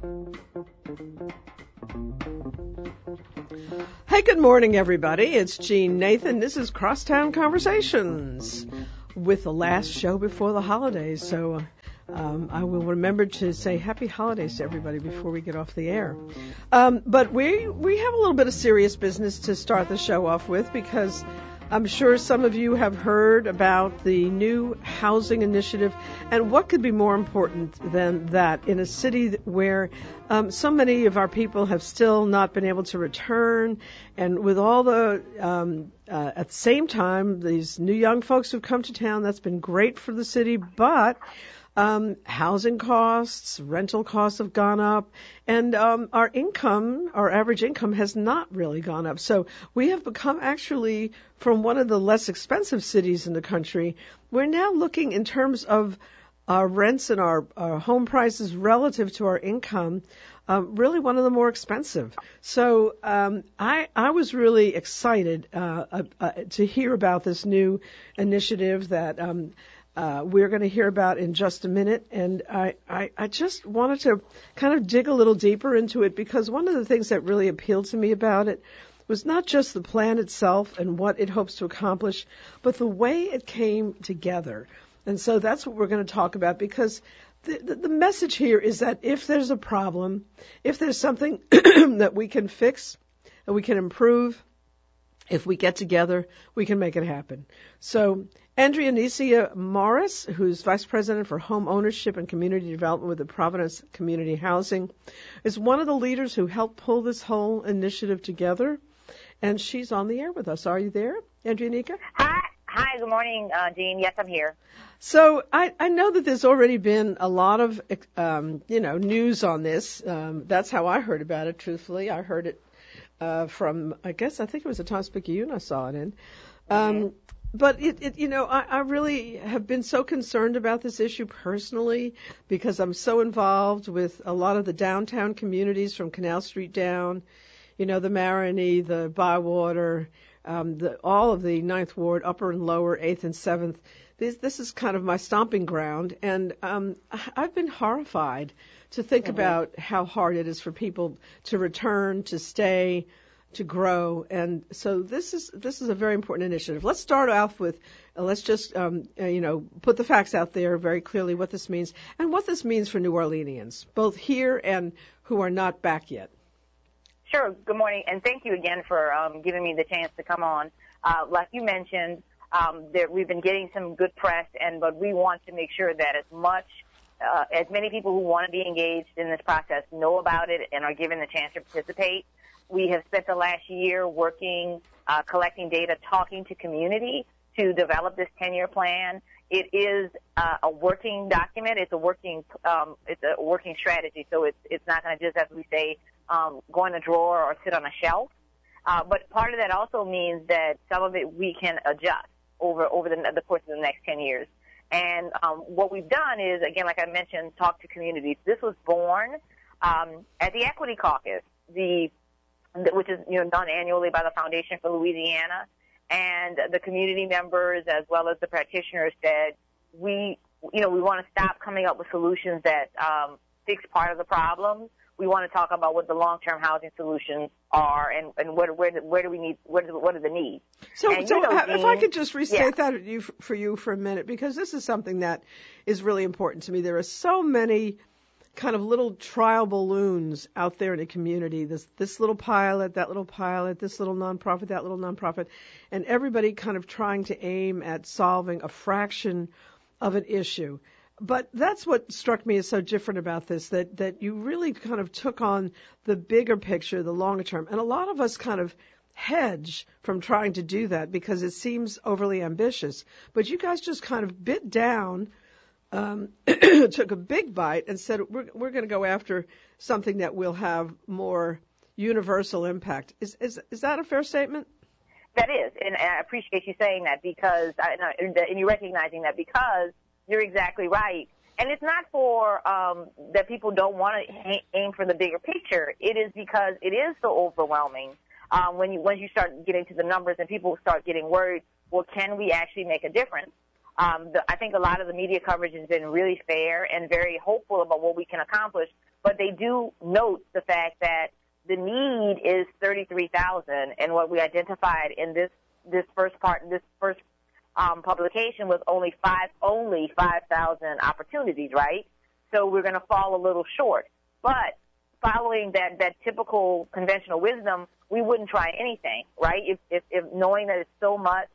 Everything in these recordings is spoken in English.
Hey, good morning, everybody. It's Jeanne Nathan. This is Crosstown Conversations with the last show before the holidays. So um, I will remember to say happy holidays to everybody before we get off the air. Um, but we we have a little bit of serious business to start the show off with because I'm sure some of you have heard about the new housing initiative, and what could be more important than that in a city where um, so many of our people have still not been able to return, and with all the um, uh, at the same time these new young folks who've come to town, that's been great for the city, but um, housing costs, rental costs have gone up, and um, our income, our average income, has not really gone up. So we have become actually from one of the less expensive cities in the country. We're now looking in terms of our rents and our, our home prices relative to our income. Um, really one of the more expensive. So um, I I was really excited uh, uh, uh, to hear about this new initiative that um, uh, we're going to hear about in just a minute. And I, I, I just wanted to kind of dig a little deeper into it because one of the things that really appealed to me about it was not just the plan itself and what it hopes to accomplish, but the way it came together. And so that's what we're going to talk about because the, the, the message here is that if there's a problem, if there's something that we can fix, that we can improve, if we get together, we can make it happen. So Andreanecia Morris, who's Vice President for Home Ownership and Community Development with the Providence Community Housing, is one of the leaders who helped pull this whole initiative together. And she's on the air with us. Are you there, Andreanecia? Hi. Hi, good morning, uh, Jean. Yes, I'm here. So I, I know that there's already been a lot of, um, you know, news on this. Um, that's how I heard about it. Truthfully, I heard it uh, from, I guess, I think it was a Times Picayune I saw it in. Um, mm-hmm but it, it, you know, I, I really have been so concerned about this issue personally because I'm so involved with a lot of the downtown communities from Canal Street down, you know, the Marigny, the Bywater, um, the, all of the Ninth Ward, Upper and Lower, Eighth and Seventh. This, this is kind of my stomping ground, and um, I've been horrified to think mm-hmm. about how hard it is for people to return, to stay, to grow. And so this is this is a very important initiative. Let's start off with uh, let's just um, uh, you know put the facts out there very clearly what this means and what this means for New Orleanians, both here and who are not back yet. Sure. Good morning, and thank you again for um, giving me the chance to come on. Uh, like you mentioned, um, there, we've been getting some good press, and but we want to make sure that as much uh, as many people who want to be engaged in this process know about it and are given the chance to participate. We have spent the last year working, uh, collecting data, talking to community to develop this 10-year plan. It is uh, a working document. It's a working, um, it's a working strategy. So it's it's not going to just, as we say, um, go in a drawer or sit on a shelf. Uh, but part of that also means that some of it we can adjust over over the, the course of the next 10 years. And um, what we've done is, again, like I mentioned, talk to communities. This was born um, at the Equity Caucus. The which is you know done annually by the Foundation for Louisiana, and the community members as well as the practitioners said we you know we want to stop coming up with solutions that um, fix part of the problem. We want to talk about what the long-term housing solutions are and, and where, where, where do we need, what are, what are the needs. So, and, so you know, if Dean, I could just restate yeah. that for you for a minute, because this is something that is really important to me. There are so many kind of little trial balloons out there in a community. This this little pilot, that little pilot, this little nonprofit, that little nonprofit, and everybody kind of trying to aim at solving a fraction of an issue. But that's what struck me as so different about this that that you really kind of took on the bigger picture, the longer term. And a lot of us kind of hedge from trying to do that because it seems overly ambitious. But you guys just kind of bit down um, took a big bite and said we're we're going to go after something that will have more universal impact. Is is is that a fair statement? That is, and I appreciate you saying that because and you recognizing that because you're exactly right. And it's not for um, that people don't want to aim for the bigger picture. It is because it is so overwhelming um, when you once you start getting to the numbers and people start getting worried. Well, can we actually make a difference? Um, the, I think a lot of the media coverage has been really fair and very hopeful about what we can accomplish. but they do note the fact that the need is 33,000 and what we identified in this this first part this first um, publication was only five only 5,000 opportunities, right? So we're going to fall a little short. But following that that typical conventional wisdom, we wouldn't try anything, right? If if, if knowing that it's so much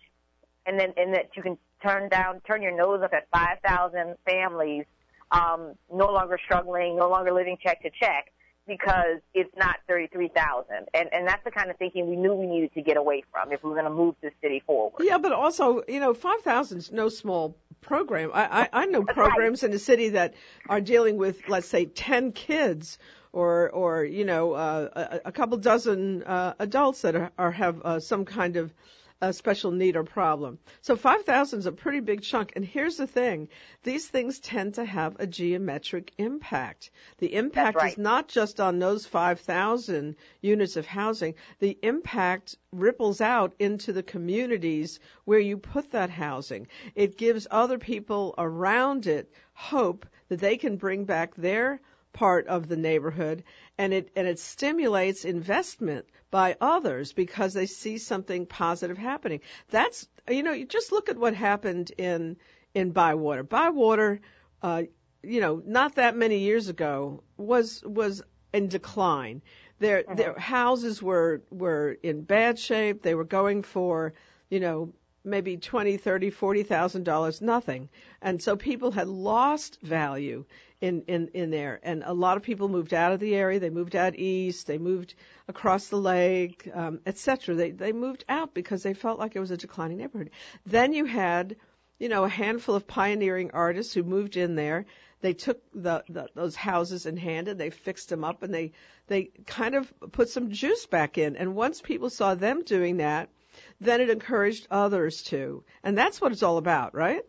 and then and that you can turn down turn your nose up at 5,000 families um, no longer struggling, no longer living check to check because it's not 33,000. And, and that's the kind of thinking we knew we needed to get away from if we were going to move this city forward. Yeah, but also, you know, 5,000 is no small program. I, I, I know that's programs right. in a city that are dealing with, let's say, 10 kids or, or, you know, uh, a, a couple dozen, uh, adults that are, are have, uh, some kind of, a special need or problem. So 5,000 is a pretty big chunk. And here's the thing. These things tend to have a geometric impact. The impact right. is not just on those 5,000 units of housing. The impact ripples out into the communities where you put that housing. It gives other people around it hope that they can bring back their part of the neighborhood and it and it stimulates investment by others because they see something positive happening. That's you know, you just look at what happened in in Bywater. Bywater, uh, you know, not that many years ago was was in decline. Their mm-hmm. their houses were were in bad shape. They were going for, you know, maybe twenty, thirty, forty thousand dollars, nothing. And so people had lost value in, in, in there. And a lot of people moved out of the area. They moved out east. They moved across the lake, um, etc. They, they moved out because they felt like it was a declining neighborhood. Then you had, you know, a handful of pioneering artists who moved in there. They took the, the those houses in hand and they fixed them up and they they kind of put some juice back in. And once people saw them doing that, then it encouraged others to. And that's what it's all about, right?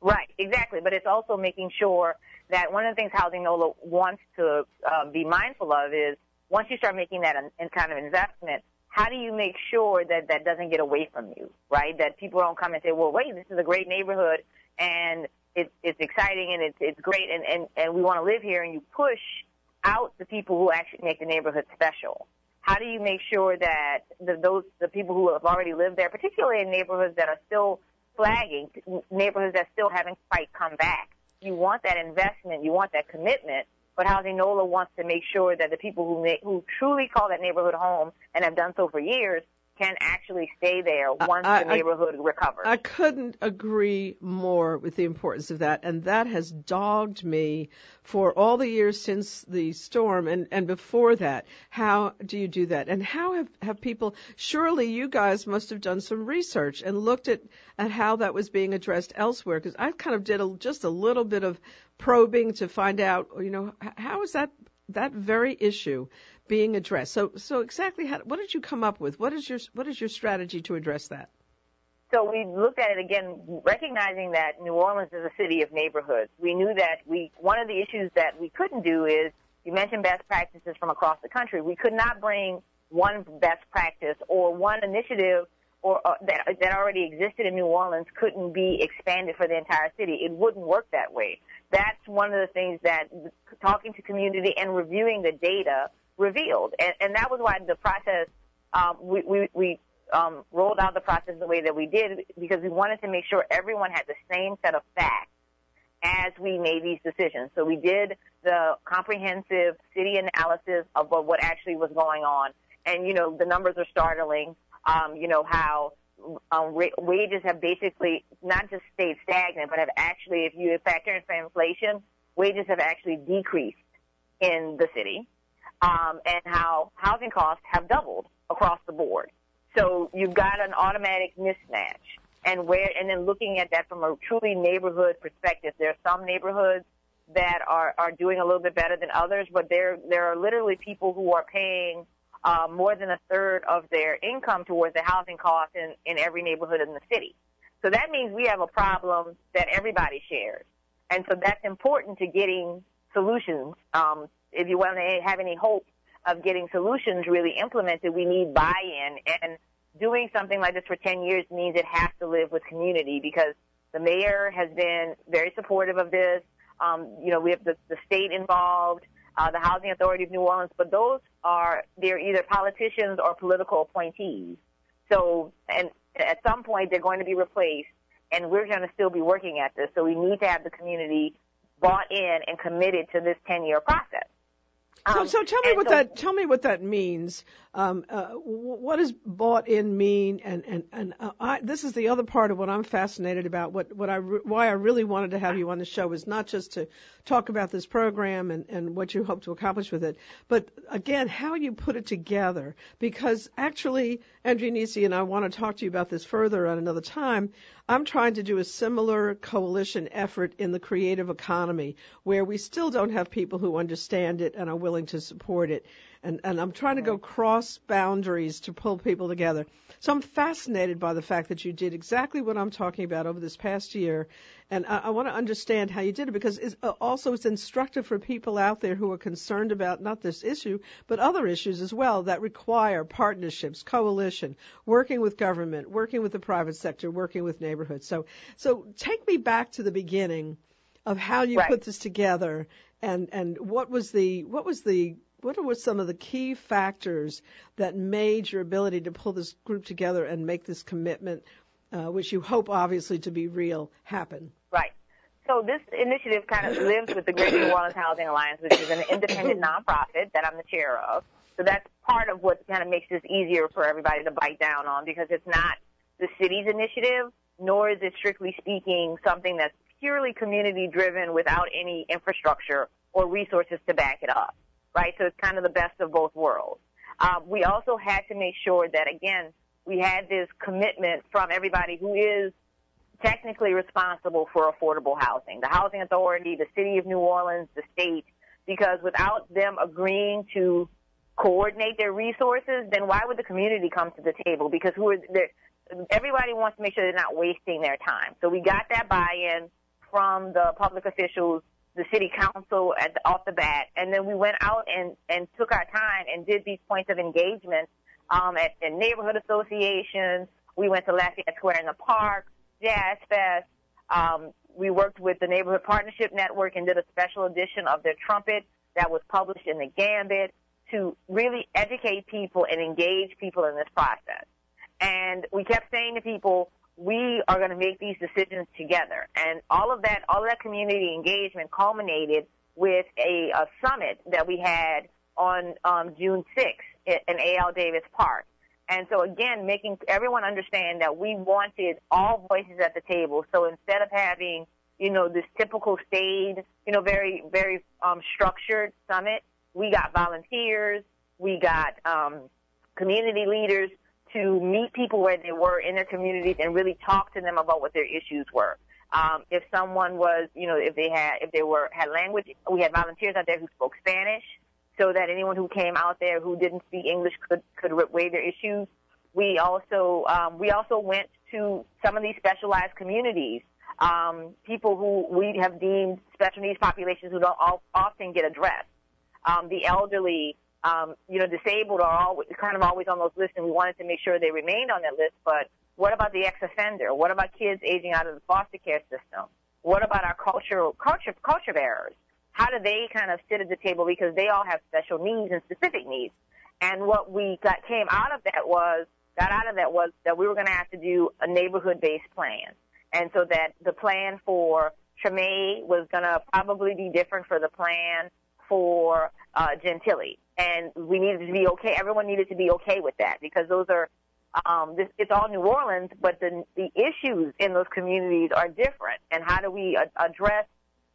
Right, exactly. But it's also making sure that one of the things Housing NOLA wants to uh, be mindful of is once you start making that an, kind of investment, how do you make sure that that doesn't get away from you, right? That people don't come and say, well, wait, this is a great neighborhood and it's, it's exciting and it's, it's great and, and, and we want to live here and you push out the people who actually make the neighborhood special. How do you make sure that the, those, the people who have already lived there, particularly in neighborhoods that are still flagging, neighborhoods that still haven't quite come back, you want that investment, you want that commitment, but Housing NOLA wants to make sure that the people who make, who truly call that neighborhood home and have done so for years can actually stay there once I, the neighborhood I, recovers. I couldn't agree more with the importance of that, and that has dogged me for all the years since the storm and, and before that. How do you do that? And how have, have people, surely you guys must have done some research and looked at, at how that was being addressed elsewhere, because I kind of did a, just a little bit of probing to find out, you know, how is that that very issue being addressed. So, so exactly how, what did you come up with? What is your, what is your strategy to address that? So we looked at it again, recognizing that New Orleans is a city of neighborhoods. We knew that we, one of the issues that we couldn't do is, you mentioned best practices from across the country. We could not bring one best practice or one initiative or uh, that that already existed in New Orleans couldn't be expanded for the entire city. It wouldn't work that way. That's one of the things that talking to community and reviewing the data revealed. And, and that was why the process, um, we, we, we um, rolled out the process the way that we did because we wanted to make sure everyone had the same set of facts as we made these decisions. So we did the comprehensive city analysis of what, actually was going on. And, you know, the numbers are startling. Um, you know, how um, ra- wages have basically not just stayed stagnant, but have actually, if you factor in inflation, wages have actually decreased in the city um, and how housing costs have doubled across the board. So you've got an automatic mismatch. And where, and then looking at that from a truly neighborhood perspective, there are some neighborhoods that are, are doing a little bit better than others, but there, there are literally people who are paying, uh, more than a third of their income towards the housing costs in, in every neighborhood in the city. So that means we have a problem that everybody shares. And so that's important to getting solutions um, if you want to have any hope of getting solutions really implemented, we need buy-in. And doing something like this for 10 years means it has to live with community because the mayor has been very supportive of this. Um, you know, we have the, the state involved. uh, the Housing Authority of New Orleans, but those are they're either politicians or political appointees. So, and at some point they're going to be replaced, and we're going to still be working at this. So we need to have the community bought in and committed to this 10-year process. So, um, so tell me what that tell me what that means. Um, uh, what does bought in mean? And and and uh, I, this is the other part of what I'm fascinated about. What what I re- why I really wanted to have you on the show is not just to talk about this program and and what you hope to accomplish with it, but again how you put it together. Because actually, Andreanecia and I want to talk to you about this further at another time. I'm trying to do a similar coalition effort in the creative economy where we still don't have people who understand it and are willing to support it. And, and I'm trying to go cross boundaries to pull people together. So I'm fascinated by the fact that you did exactly what I'm talking about over this past year. And I, I want to understand how you did it because it's, uh, also it's instructive for people out there who are concerned about not this issue, but other issues as well that require partnerships, coalition, working with government, working with the private sector, working with neighborhoods. So, so take me back to the beginning of how you right. put this together and, and what was the, what was the what were some of the key factors that made your ability to pull this group together and make this commitment, uh, which you hope obviously to be real, happen? Right. So this initiative kind of lives with the Greater New Orleans Housing Alliance, which is an independent nonprofit that I'm the chair of. So that's part of what kind of makes this easier for everybody to bite down on because it's not the city's initiative, nor is it strictly speaking something that's purely community driven without any infrastructure or resources to back it up right? So it's kind of the best of both worlds. Um, we also had to make sure that, again, we had this commitment from everybody who is technically responsible for affordable housing, the Housing Authority, the City of New Orleans, the state, because without them agreeing to coordinate their resources, then why would the community come to the table? Because who are everybody wants to make sure they're not wasting their time. So we got that buy-in from the public officials the city council at the, off the bat, and then we went out and and took our time and did these points of engagement um, at, at neighborhood associations. We went to Lafayette Square in the park, Jazz Fest. Um, we worked with the Neighborhood Partnership Network and did a special edition of their trumpet that was published in the Gambit to really educate people and engage people in this process. And we kept saying to people, we are going to make these decisions together. And all of that, all of that community engagement culminated with a, a summit that we had on um, June 6th in A.L. Davis Park. And so again, making everyone understand that we wanted all voices at the table. So instead of having, you know, this typical staid, you know, very, very um, structured summit, we got volunteers, we got um, community leaders to meet people where they were in their communities and really talk to them about what their issues were. Um, if someone was, you know, if they had, if they were, had language, we had volunteers out there who spoke Spanish so that anyone who came out there who didn't speak English could, could weigh their issues. We also, um, we also went to some of these specialized communities, um, people who we have deemed special needs populations who don't all, often get addressed. Um, the elderly, um, you know, disabled are always kind of always on those lists, and we wanted to make sure they remained on that list. But what about the ex-offender? What about kids aging out of the foster care system? What about our cultural culture culture bearers? How do they kind of sit at the table because they all have special needs and specific needs? And what we got came out of that was got out of that was that we were going to have to do a neighborhood-based plan, and so that the plan for Treme was going to probably be different for the plan for uh, Gentilly and we needed to be okay. Everyone needed to be okay with that because those are um, this, it's all New Orleans, but the the issues in those communities are different. And how do we a- address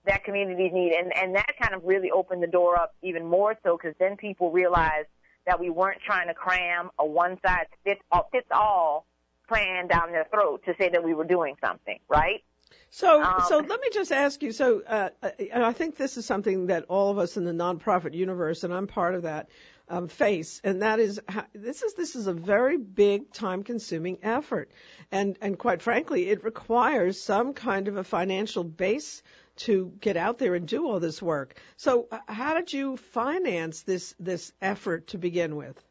that community's need? And and that kind of really opened the door up even more so because then people realized that we weren't trying to cram a one size fits all, fits all plan down their throat to say that we were doing something, right? So, um, so let me just ask you. So, uh, and I think this is something that all of us in the nonprofit universe, and I'm part of that, um, face, and that is this is this is a very big, time-consuming effort, and and quite frankly, it requires some kind of a financial base to get out there and do all this work. So, uh, how did you finance this this effort to begin with?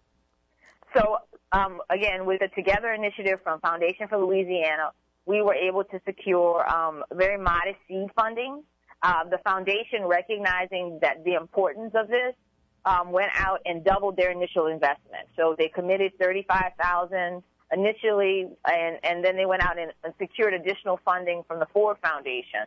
So, um, again, with the Together initiative from Foundation for Louisiana, we were able to secure um, very modest seed funding. Uh, the foundation, recognizing that the importance of this, um, went out and doubled their initial investment. So they committed 35,000 initially, and, and then they went out and, and secured additional funding from the Ford Foundation.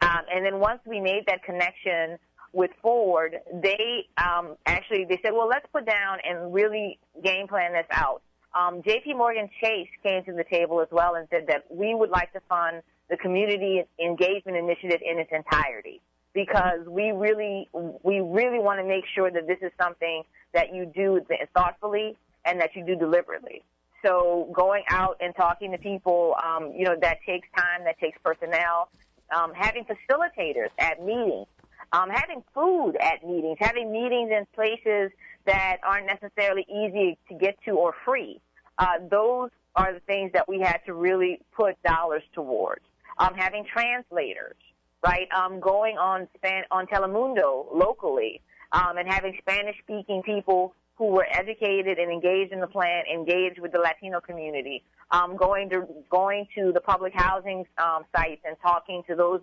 Um, and then once we made that connection with Ford, they um, actually they said, well, let's put down and really game plan this out. Um, J.P. Morgan Chase came to the table as well and said that we would like to fund the community engagement initiative in its entirety because we really we really want to make sure that this is something that you do thoughtfully and that you do deliberately. So going out and talking to people, um, you know, that takes time, that takes personnel. Um, having facilitators at meetings, um, having food at meetings, having meetings in places that aren't necessarily easy to get to or free. Uh, those are the things that we had to really put dollars towards. Um, having translators, right? Um, going on Span- on Telemundo locally, um, and having Spanish speaking people who were educated and engaged in the plan, engaged with the Latino community, um, going to going to the public housing um, sites and talking to those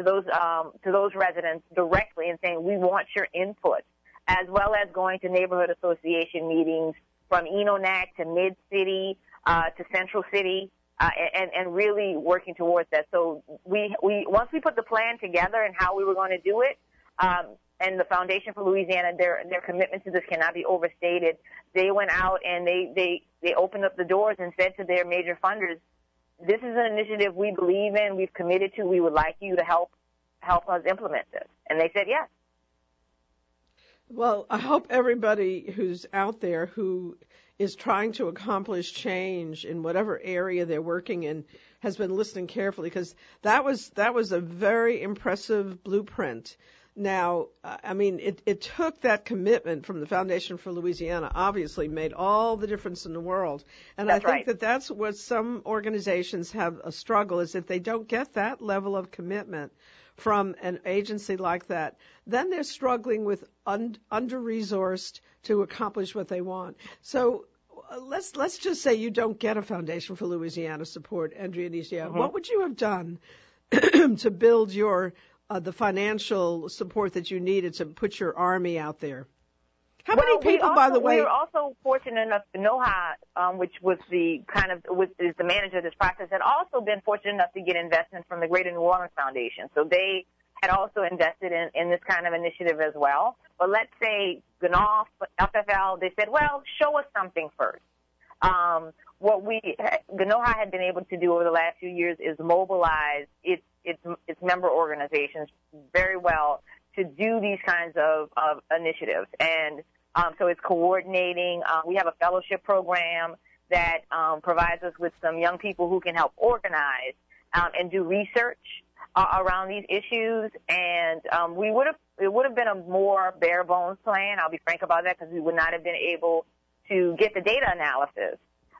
to those um, to those residents directly and saying we want your input, as well as going to neighborhood association meetings from Enonac to Mid City uh, to Central City. Uh, and, and really working towards that. So we, we, once we put the plan together and how we were going to do it, um, and the Foundation for Louisiana, their their commitment to this cannot be overstated. They went out and they they they opened up the doors and said to their major funders, "This is an initiative we believe in. We've committed to. We would like you to help help us implement this." And they said yes. Well, I hope everybody who's out there who is trying to accomplish change in whatever area they're working in has been listening carefully because that was that was a very impressive blueprint now, I mean, it, it took that commitment from the Foundation for Louisiana, obviously made all the difference in the world. And that's I think right. that that's what some organizations have a struggle is if they don't get that level of commitment from an agency like that, then they're struggling with un- under-resourced to accomplish what they want. So uh, let's let's just say you don't get a Foundation for Louisiana support, Andreanecia. Mm-hmm. What would you have done to build your uh, the financial support that you needed to put your army out there? How well, many people, also, by the way? We were also fortunate enough to NOHA, um, which was the kind of was, is the manager of this process, had also been fortunate enough to get investment from the Greater New Orleans Foundation. So they had also invested in, in this kind of initiative as well. But let's say GNOF, FFL, they said, well, show us something first. Um, what we, GNOHA had been able to do over the last few years is mobilize its its its member organizations very well to do these kinds of, of initiatives. And um, so it's coordinating. Uh, we have a fellowship program that um, provides us with some young people who can help organize um, and do research uh, around these issues. And um, we would have it would have been a more bare bones plan. I'll be frank about that because we would not have been able to get the data analysis.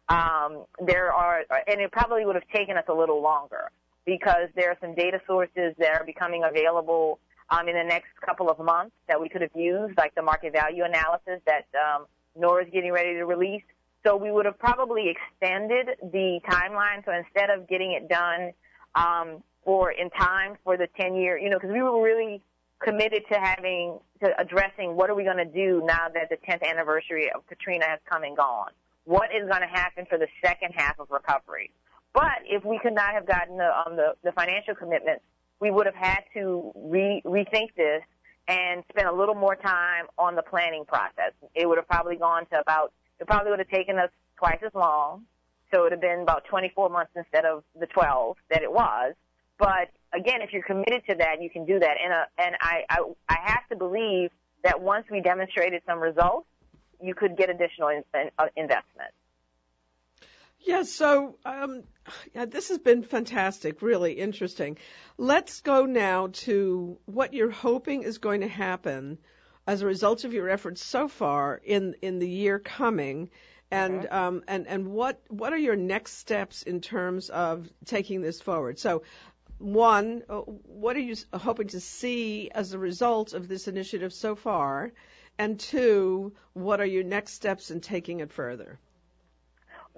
Um, there are, and it probably would have taken us a little longer because there are some data sources that are becoming available um, in the next couple of months that we could have used, like the market value analysis that um, NORA is getting ready to release. So we would have probably extended the timeline. So instead of getting it done um, for in time for the 10 year, you know, because we were really committed to having to addressing what are we going to do now that the 10th anniversary of Katrina has come and gone. What is going to happen for the second half of recovery? But if we could not have gotten the, um, the, the financial commitment, we would have had to re- rethink this and spend a little more time on the planning process. It would have probably gone to about, it probably would have taken us twice as long. So it would have been about 24 months instead of the 12 that it was. But again, if you're committed to that, you can do that. And, uh, and I, I, I have to believe that once we demonstrated some results, you could get additional in, in, uh, investment. Yeah, so um, yeah, this has been fantastic, really interesting. Let's go now to what you're hoping is going to happen as a result of your efforts so far in in the year coming, and Mm-hmm. um, and and what what are your next steps in terms of taking this forward? So. One, uh, what are you hoping to see as a result of this initiative so far? And two, what are your next steps in taking it further?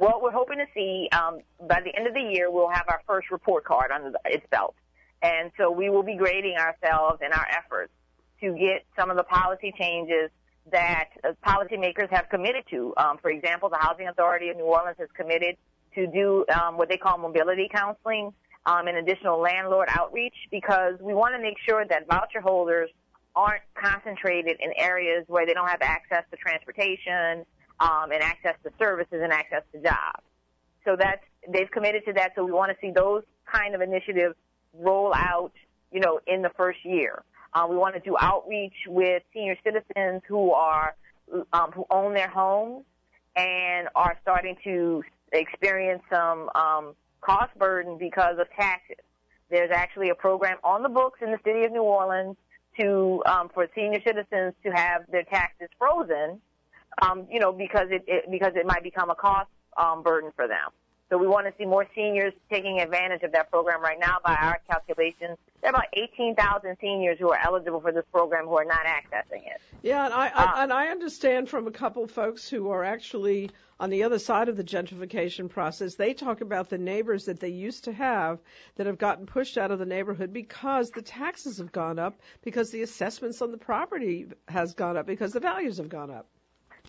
Well, we're hoping to see um, by the end of the year we'll have our first report card under its belt, And so we will be grading ourselves and our efforts to get some of the policy changes that uh, policymakers have committed to. Um, for example, the Housing Authority of New Orleans has committed to do um, what they call mobility counseling um, and additional landlord outreach because we want to make sure that voucher holders aren't concentrated in areas where they don't have access to transportation um, and access to services and access to jobs. So that's they've committed to that. So we want to see those kind of initiatives roll out, you know, in the first year. Uh, we want to do outreach with senior citizens who are um, who own their homes and are starting to experience some um, cost burden because of taxes. There's actually a program on the books in the city of New Orleans to um, for senior citizens to have their taxes frozen, um, you know, because it, it because it might become a cost um, burden for them. So we want to see more seniors taking advantage of that program right now. By our calculations, there are about 18,000 seniors who are eligible for this program who are not accessing it. Yeah, and I, uh, I and I understand from a couple folks who are actually on the other side of the gentrification process. They talk about the neighbors that they used to have that have gotten pushed out of the neighborhood because the taxes have gone up, because the assessments on the property has gone up, because the values have gone up.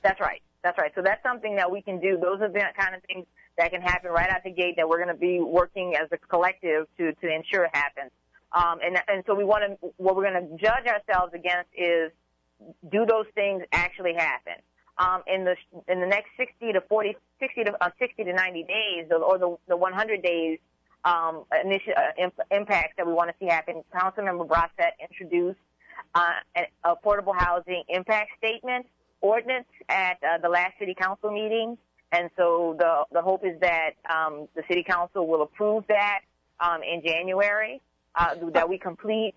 That's right. That's right. So that's something that we can do. Those are the kind of things that can happen right out the gate that we're going to be working as a collective to to ensure happens. Um, and and so we want to what we're going to judge ourselves against is do those things actually happen? Um, in the in the next 60 to 40, 60 to uh, 60 to 90 days, or the the 100 days um, initial uh, imp- impacts that we want to see happen. Councilmember Brossett introduced uh, an affordable housing impact statement ordinance at uh, the last city council meeting. And so the the hope is that um, the city council will approve that um, in January. Uh, that we complete.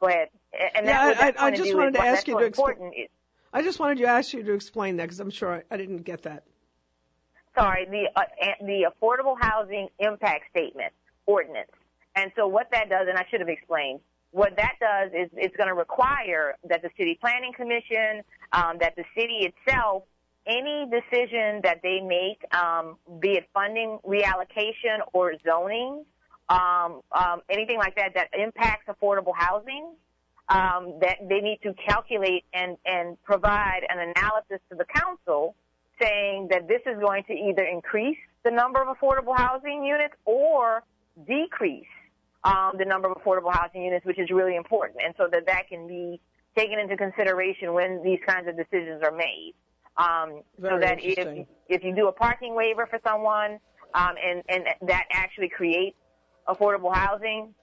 Go ahead. And yeah, I, I, I just wanted to ask you to explain. I just wanted to ask you to explain that because I'm sure I, I, didn't get that. Sorry, the uh, the affordable housing impact statement ordinance. And so what that does, and I should have explained, what that does is it's going to require that the city planning commission, um, that the city itself any decision that they make, um, be it funding reallocation or zoning, um, um, anything like that that impacts affordable housing, um, that they need to calculate and, and provide an analysis to the council saying that this is going to either increase the number of affordable housing units or decrease um, the number of affordable housing units, which is really important, and so that that can be taken into consideration when these kinds of decisions are made. Um, so that if if you do a parking waiver for someone, um, and and that actually creates affordable housing,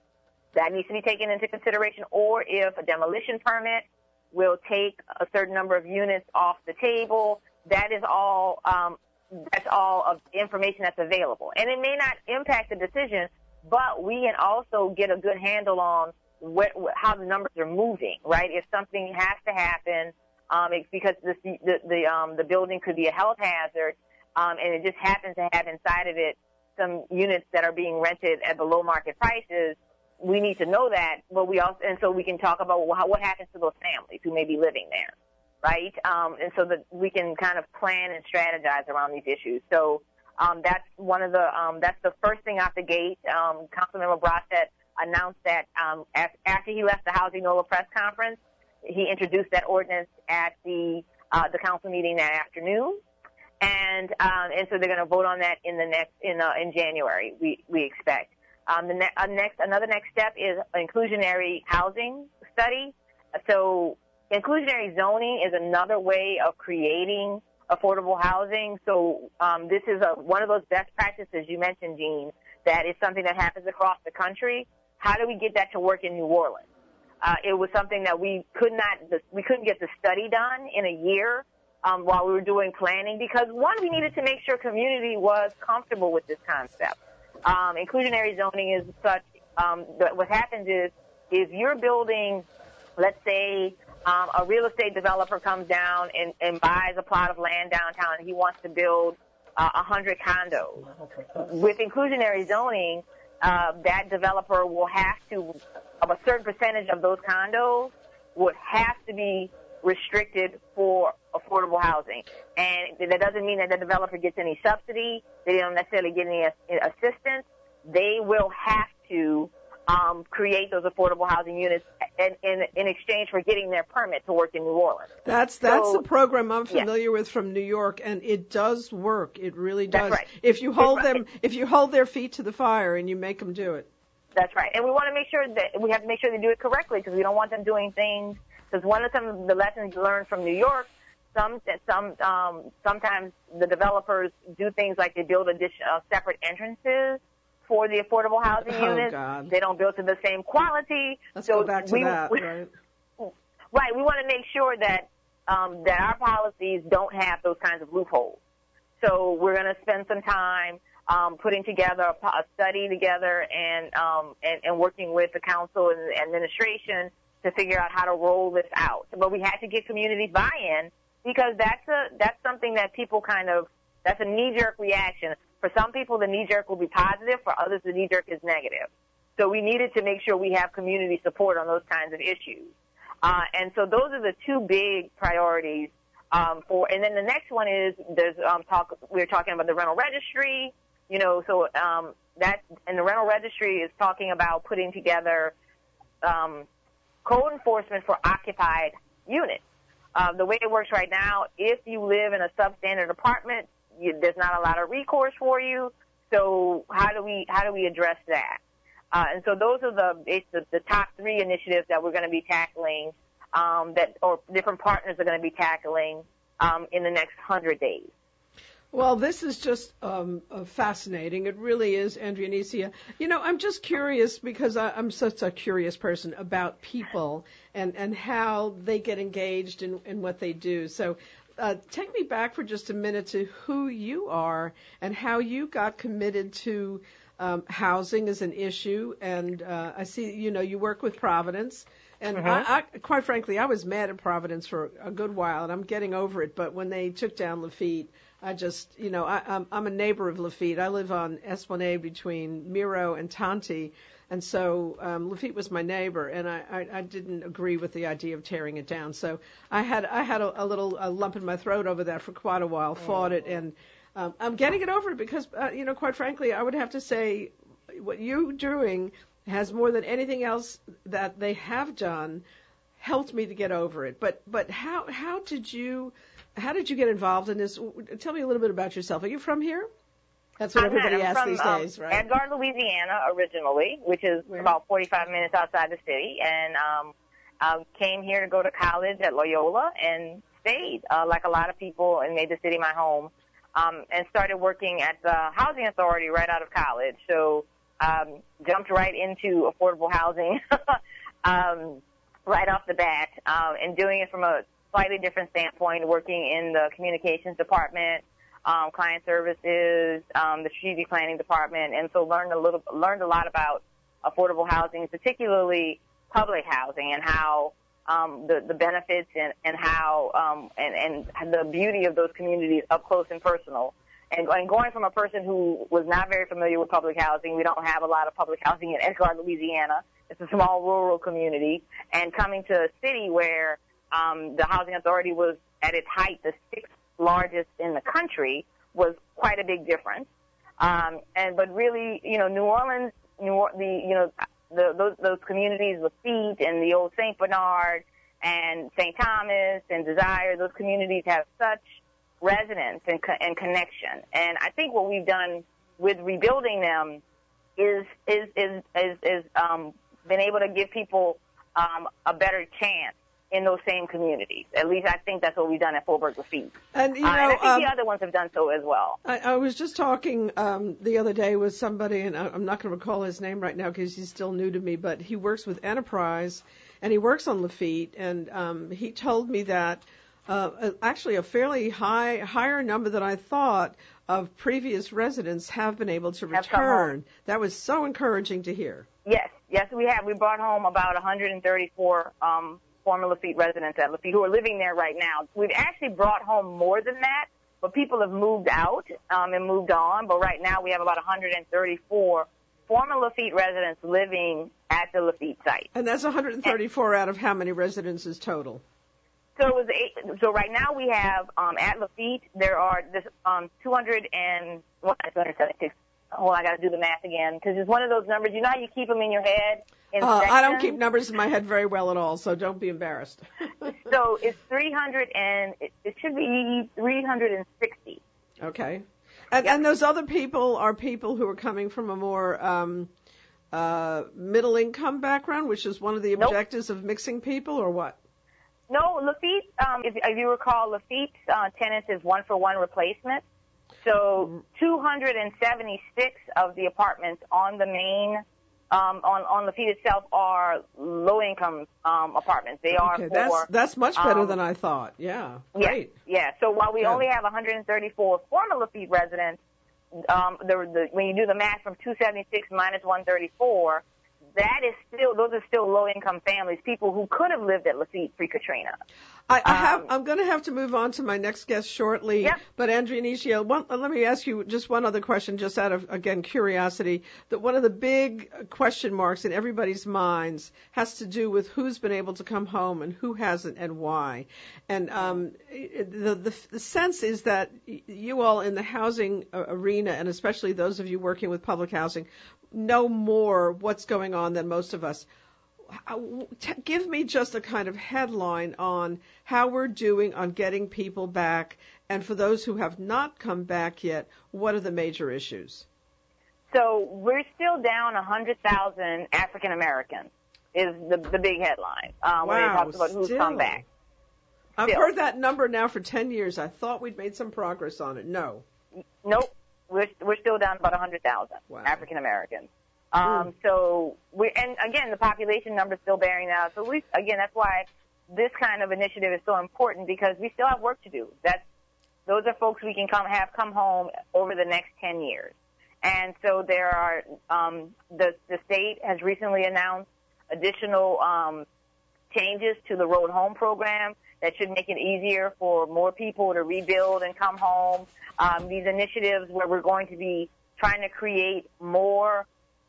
that needs to be taken into consideration. Or if a demolition permit will take a certain number of units off the table, that is all um, that's all of information that's available, and it may not impact the decision, but we can also get a good handle on what, how the numbers are moving. Right? If something has to happen um, it, because the the the, um, the building could be a health hazard, um, and it just happens to have inside of it some units that are being rented at below market prices. We need to know that, but we also and so we can talk about what, what happens to those families who may be living there, right? Um, and so that we can kind of plan and strategize around these issues. So um, that's one of the um, that's the first thing out the gate. Um, Councilmember Brossett announced that um, after he left the Housing NOLA press conference, he introduced that ordinance at the uh, the council meeting that afternoon, and um, and so they're going to vote on that in the next in uh, in January. We we expect. Um, the ne- uh, next another next step is inclusionary housing study. So inclusionary zoning is another way of creating affordable housing. So um, this is a, one of those best practices you mentioned, Jean. That is something that happens across the country. How do we get that to work in New Orleans? Uh, it was something that we could not, we couldn't get the study done in a year um, while we were doing planning because one, we needed to make sure community was comfortable with this concept. Um, inclusionary zoning is such. Um, that what happens is if you're building, let's say, um, a real estate developer comes down and, and buys a plot of land downtown and he wants to build uh, a uh, hundred condos. With inclusionary zoning, uh, that developer will have to, of a certain percentage of those condos, would have to be restricted for affordable housing. And that doesn't mean that the developer gets any subsidy. They don't necessarily get any assistance. They will have to um, create those affordable housing units in, in, in exchange for getting their permit to work in New Orleans. That's that's So- the program I'm familiar Yeah. with from New York, and it does work. It really does. That's right. If you hold That's them, if you hold their feet to the fire and you make them do it. That's right. And we want to make sure that we have to make sure they do it correctly because we don't want them doing things. Because one of some of the lessons learned from New York, some some um, sometimes the developers do things like they build addition, uh, separate entrances for the affordable housing Oh, units. God. They don't build to the same quality. Let's so go back to we, that. we- right? Right. We want to make sure that um, that our policies don't have those kinds of loopholes. So we're going to spend some time um, putting together a, a study together and, um, and and working with the council and the administration to figure out how to roll this out. But we had to get community buy-in because that's a that's something that people kind of that's a knee-jerk reaction. For some people, the knee-jerk will be positive. For others, the knee-jerk is negative. So we needed to make sure we have community support on those kinds of issues. Uh, and so those are the two big priorities um, for. And then the next one is there's um, talk. We are talking about the rental registry. You know, so um, that and the rental registry is talking about putting together um, code enforcement for occupied units. Uh, the way it works right now, if you live in a substandard apartment, you, there's not a lot of recourse for you. So how do we how do we address that? Uh, and so those are the, the the top three initiatives that we're going to be tackling, um, that or different partners are going to be tackling um, in the next hundred days. Well, this is just um, uh, fascinating. It really is, Andreanecia. You know, I'm just curious because I, I'm such a curious person about people and, and how they get engaged in, in what they do. So uh, take me back for just a minute to who you are and how you got committed to um, housing as an issue. And uh, I see, you know, you work with Providence. And I, I, quite frankly, I was mad at Providence for a good while, and I'm getting over it. But when they took down Lafitte, I just, you know, I, I'm, I'm a neighbor of Lafitte. I live on Esplanade between Miro and Tonti, and so um, Lafitte was my neighbor, and I, I, I didn't agree with the idea of tearing it down. So I had, I had a, a little a lump in my throat over that for quite a while. Fought it, and um, I'm getting it over it because, uh, you know, quite frankly, I would have to say what you're doing has more than anything else that they have done helped me to get over it. But but how how did you how did you get involved in this? Tell me a little bit about yourself. Are you from here? That's what I'm everybody asks from these um, days, right? Edgard, Louisiana, originally, which is Where? about 45 minutes outside the city, and um, uh, came here to go to college at Loyola and stayed, uh, like a lot of people, and made the city my home. Um, and started working at the housing authority right out of college. So um, jumped right into affordable housing um, right off the bat, um, and doing it from a slightly different standpoint, working in the communications department, um, client services, um, the strategic planning department, and so learned a little, learned a lot about affordable housing, particularly public housing, and how um, the the benefits and and how um, and and the beauty of those communities up close and personal. And, going from a person who was not very familiar with public housing, we don't have a lot of public housing in Edgard, Louisiana. It's a small rural community, and coming to a city where um, the housing authority was at its height, the sixth largest in the country, was quite a big difference. Um, and but really, you know, New Orleans, New or- the you know the, those those communities, Lafitte and the old Saint Bernard and St. Thomas and Desire, those communities have such resonance and, co- and connection. And I think what we've done with rebuilding them is is is is, is um, been able to give people um, a better chance in those same communities. At least I think that's what we've done at Faubourg Lafitte. and you Uh, and I think um, the other ones have done so as well. I, I was just talking um, the other day with somebody, and I, I'm not going to recall his name right now because he's still new to me, but he works with Enterprise, and he works on Lafitte, and um, he told me that uh, actually a fairly high, higher number than I thought of previous residents have been able to return. That was so encouraging to hear. Yes, yes, we have. We brought home about 134 um, former Lafitte residents at Lafitte who are living there right now. We've actually brought home more than that, but people have moved out um, and moved on. But right now we have about 134 former Lafitte residents living at the Lafitte site. And that's 134 out of how many residences total? So it was eight, so right now we have um, at Lafitte there are this um, 200 and well, 276 oh, I got to do the math again because it's one of those numbers. You know how you keep them in your head. In Uh, I don't keep numbers in my head very well at all, so don't be embarrassed. So it's 300 and it, it should be 360. okay. And, Yep. and those other people are people who are coming from a more um, uh, middle income background, which is one of the Nope. objectives of mixing people, or what? No, Lafitte, um, if, if you recall, Lafitte's uh, tenants is one for one replacement. So 276 of the apartments on the main, um, on, on Lafitte itself are low income um, apartments. They are Okay, for that's that's much better um, than I thought. Yeah, Yeah, great. yeah. So while we Good. only have 134 former Lafitte residents, um, the, the, when you do the math from 276 minus 134, that is still those are still low income families, people who could have lived at Lafitte pre Katrina. I, I have. Um, I'm going to have to move on to my next guest shortly. Yep. But Andreanecia, one, let me ask you just one other question, just out of again curiosity. That one of the big question marks in everybody's minds has to do with who's been able to come home and who hasn't and why. And um, the, the the sense is that you all in the housing uh, arena, and especially those of you working with public housing, know more what's going on than most of us give me just a kind of headline on how we're doing on getting people back, and for those who have not come back yet, what are the major issues? So we're still down 100,000 African Americans is the the big headline uh, when it Wow, talks about who's still. come back. I've heard that number now for 10 years. I thought we'd made some progress on it. No. Nope, we're we're still down about 100,000 Wow. African Americans. Um, so we and again the population number is still bearing out. So we again that's why this kind of initiative is so important because we still have work to do. That's those are folks we can come have come home over the next 10 years. And so there are um, the the state has recently announced additional um, changes to the road home program that should make it easier for more people to rebuild and come home. Um, these initiatives where we're going to be trying to create more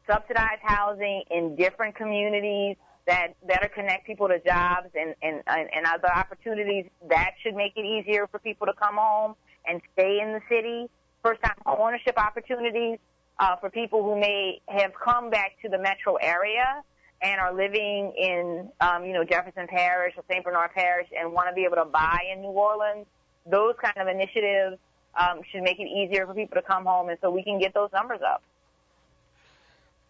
subsidized housing in different communities that better connect people to jobs and, and, and other opportunities. That should make it easier for people to come home and stay in the city. First time ownership opportunities uh, for people who may have come back to the metro area and are living in, um, you know, Jefferson Parish or St. Bernard Parish and want to be able to buy in New Orleans. Those kind of initiatives um, should make it easier for people to come home, and so we can get those numbers up.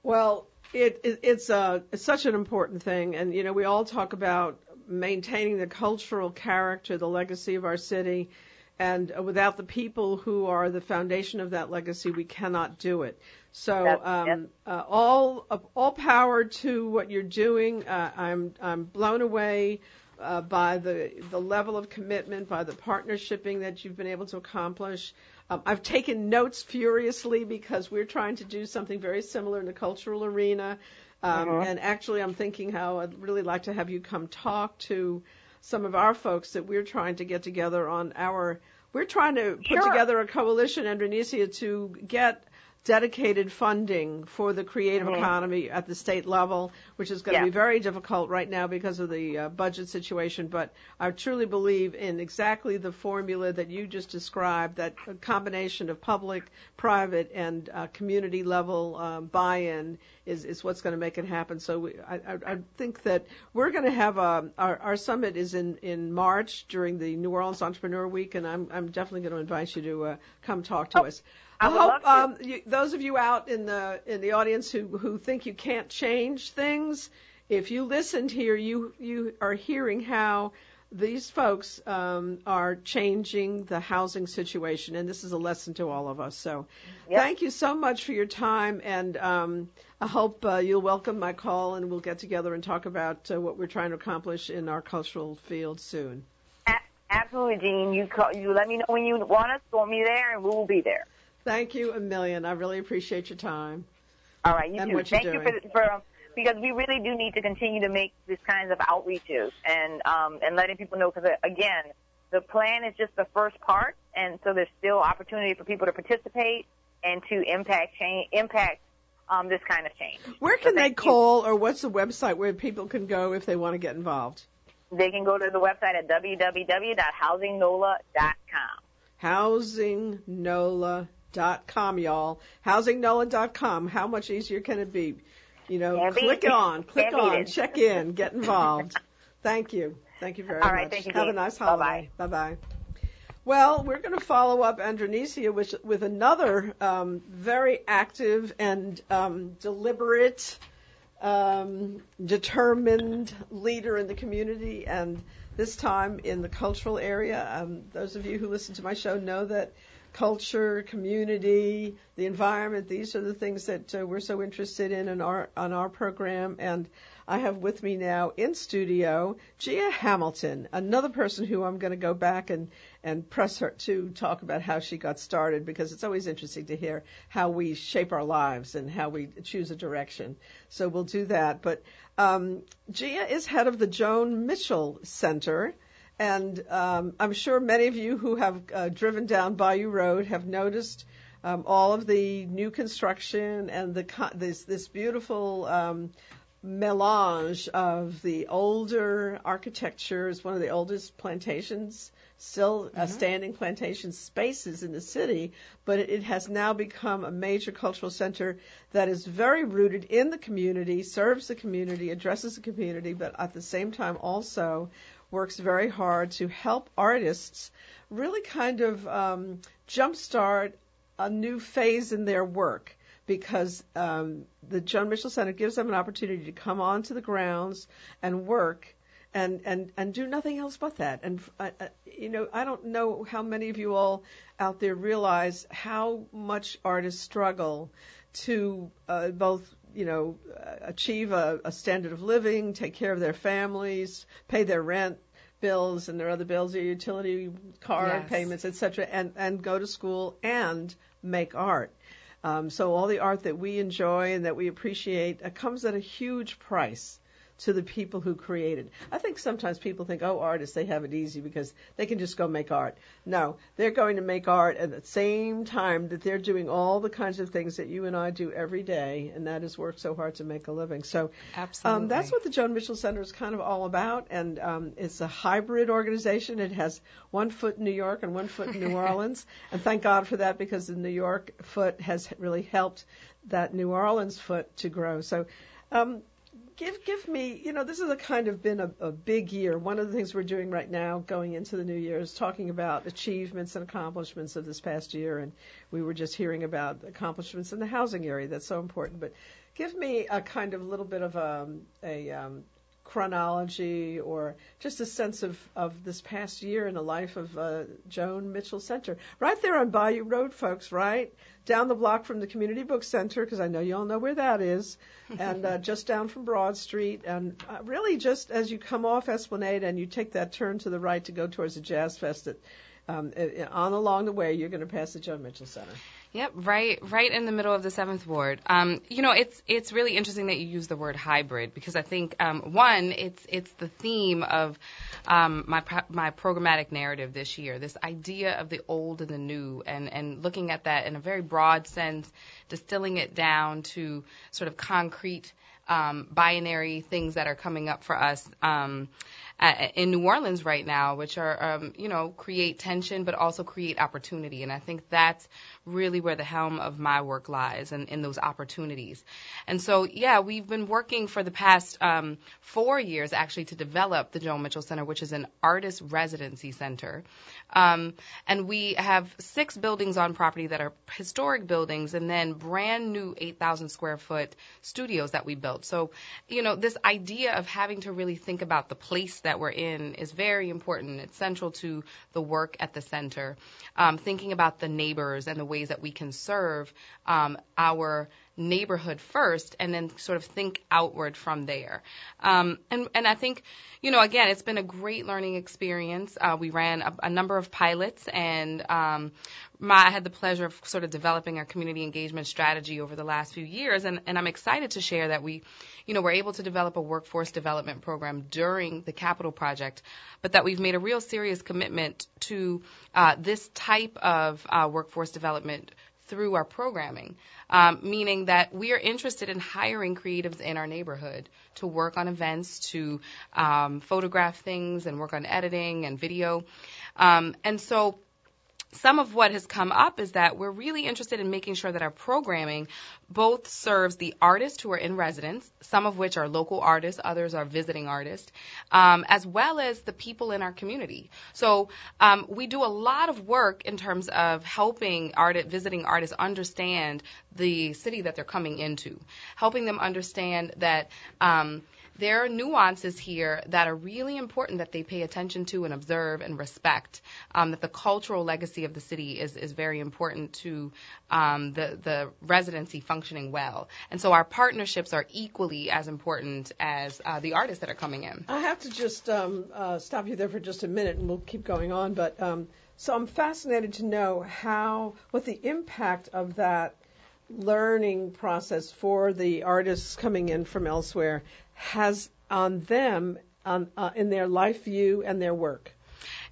Well, it, it it's uh it's such an important thing, and you know we all talk about maintaining the cultural character, the legacy of our city, and without the people who are the foundation of that legacy, we cannot do it. So um, uh, all uh, all power to what you're doing. Uh, I'm I'm blown away. Uh, by the the level of commitment, by the partnershiping that you've been able to accomplish, um, I've taken notes furiously because we're trying to do something very similar in the cultural arena. Um, And actually, I'm thinking how I'd really like to have you come talk to some of our folks that we're trying to get together on our. We're trying to put Sure. together a coalition, Andreanecia, to get dedicated funding for the creative mm-hmm. economy at the state level, which is going to Yeah. be very difficult right now because of the uh, budget situation. But I truly believe in exactly the formula that you just described, that a combination of public, private, and uh, community level um, buy-in is, is what's going to make it happen. So we, I, I, I think that we're going to have a, our, our summit is in, in March during the New Orleans Entrepreneur Week, and I'm, I'm definitely going to invite you to uh, come talk to us. I would hope um, you, those of you out in the in the audience who who think you can't change things, if you listened here, you you are hearing how these folks um, are changing the housing situation, and this is a lesson to all of us. So, Yep. thank you so much for your time, and um, I hope uh, you'll welcome my call, and we'll get together and talk about uh, what we're trying to accomplish in our cultural field soon. Absolutely, Jeanne. You call, you let me know when you want us. Want me there, and we will be there. Thank you a million. I really appreciate your time. All right, you And too. what you're Thank you doing. for, for um, because we really do need to continue to make these kinds of outreaches and um, and letting people know because again, the plan is just the first part, and so there's still opportunity for people to participate and to impact change, impact um, this kind of change. Where So can they thank you. call, or what's the website where people can go if they want to get involved? They can go to the website at www.housingnola.com. HousingNola.com. Y'all. Housingnola.com. How much easier can it be? You know, Can't click it. on, click on, check in, get involved. Thank you. Thank you very All much. right, thank you, Have a nice holiday. Bye bye. Well, we're going to follow up Andreanecia with, with another um, very active and um, deliberate, um, determined leader in the community, and this time in the cultural area. Um, those of you who listen to my show know that culture, community, the environment, these are the things that uh, we're so interested in in our, on our program. And I have with me now in studio Gia Hamilton, another person who I'm going to go back and, and press her to talk about how she got started because it's always interesting to hear how we shape our lives and how we choose a direction. So we'll do that. But um, Gia is head of the Joan Mitchell Center. And um, I'm sure many of you who have uh, driven down Bayou Road have noticed um, all of the new construction and the co- this this beautiful um, melange of the older architecture. It's one of the oldest plantations, still uh, standing plantation spaces in the city, but it, it has now become a major cultural center that is very rooted in the community, serves the community, addresses the community, but at the same time also works very hard to help artists really kind of um, jumpstart a new phase in their work because um, the Joan Mitchell Center gives them an opportunity to come onto the grounds and work and and and do nothing else but that. And uh, uh, you know, I don't know how many of you all out there realize how much artists struggle to uh, both you know achieve a, a standard of living, take care of their families, pay their rent bills and their other bills, their utility card Yes. payments, etc., and and go to school and make art. Um, so all the art that we enjoy and that we appreciate uh, comes at a huge price to the people who created. I think sometimes people think, oh, artists, they have it easy because they can just go make art. No, they're going to make art at the same time that they're doing all the kinds of things that you and I do every day, and that is work so hard to make a living. So Absolutely. um, that's what the Joan Mitchell Center is kind of all about, and um, it's a hybrid organization. It has one foot in New York and one foot in New Orleans, and thank God for that because the New York foot has really helped that New Orleans foot to grow. So. Um, Give give me, you know, this has a kind of been a, a big year. One of the things we're doing right now, going into the new year, is talking about achievements and accomplishments of this past year. And we were just hearing about accomplishments in the housing area. That's so important. But give me a kind of little bit of a, a um, chronology or just a sense of, of this past year in the life of uh, Joan Mitchell Center. Right there on Bayou Road, folks, right? Down the block from the Community Book Center, because I know you all know where that is, and uh, just down from Broad Street. And uh, really just as you come off Esplanade and you take that turn to the right to go towards the Jazz Fest, that, um, on along the way, you're going to pass the Joan Mitchell Center. Yep, right, right in the middle of the seventh ward. Um, you know, it's it's really interesting that you use the word hybrid because I think um, one, it's it's the theme of um, my my programmatic narrative this year. This idea of the old and the new, and and looking at that in a very broad sense, distilling it down to sort of concrete. Um, binary things that are coming up for us um, in New Orleans right now, which are, um, you know, create tension but also create opportunity. And I think that's really where the helm of my work lies and in those opportunities. And so, yeah, we've been working for the past um, four years actually to develop the Joan Mitchell Center, which is an artist residency center. Um, and we have six buildings on property that are historic buildings and then brand new 8,000 square foot studios that we built. So, you know, this idea of having to really think about the place that we're in is very important. It's central to the work at the center. Um, thinking about the neighbors and the ways that we can serve um, our neighborhood first and then sort of think outward from there. Um, and, and I think, you know, again, it's been a great learning experience. Uh, we ran a, a number of pilots and um, my, I had the pleasure of sort of developing our community engagement strategy over the last few years, and, and I'm excited to share that we, you know, were able to develop a workforce development program during the capital project, but that we've made a real serious commitment to uh, this type of uh, workforce development through our programming, um, meaning that we are interested in hiring creatives in our neighborhood to work on events, to um, photograph things, and work on editing and video, um, and so some of what has come up is that we're really interested in making sure that our programming both serves the artists who are in residence, some of which are local artists, others are visiting artists, um, as well as the people in our community. So um, we do a lot of work in terms of helping visiting artists understand the city that they're coming into, helping them understand that. Um, there are nuances here that are really important that they pay attention to and observe and respect. Um, that the cultural legacy of the city is, is very important to um, the, the residency functioning well. And so our partnerships are equally as important as uh, the artists that are coming in. I have to just um, uh, stop you there for just a minute and we'll keep going on. But um, so I'm fascinated to know how, what the impact of that learning process for the artists coming in from elsewhere has on them on, uh, in their life view and their work?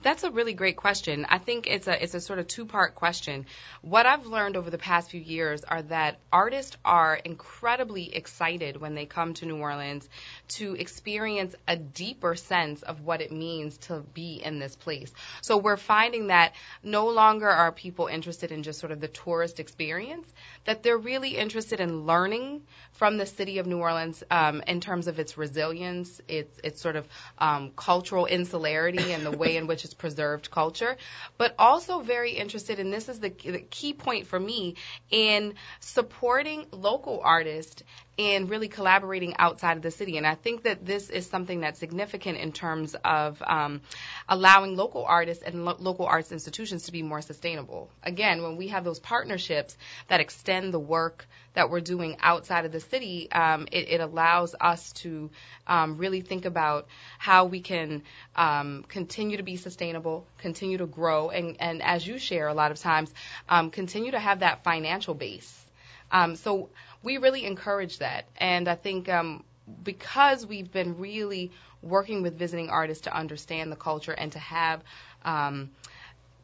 That's a really great question. I think it's a it's a sort of two part question. What I've learned over the past few years are that artists are incredibly excited when they come to New Orleans to experience a deeper sense of what it means to be in this place. So we're finding that no longer are people interested in just sort of the tourist experience, that they're really interested in learning from the city of New Orleans um, in terms of its resilience, its its sort of um, cultural insularity, and the way in which preserved culture, but also very interested, and this is the, the key point for me, in supporting local artists and really collaborating outside of the city. And I think that this is something that's significant in terms of um, allowing local artists and lo- local arts institutions to be more sustainable. Again, when we have those partnerships that extend the work that we're doing outside of the city, um, it, it, allows us to um, really think about how we can um, continue to be sustainable, continue to grow, and, and as you share a lot of times, um, continue to have that financial base. Um, so we really encourage that. And I think um, because we've been really working with visiting artists to understand the culture and to have um,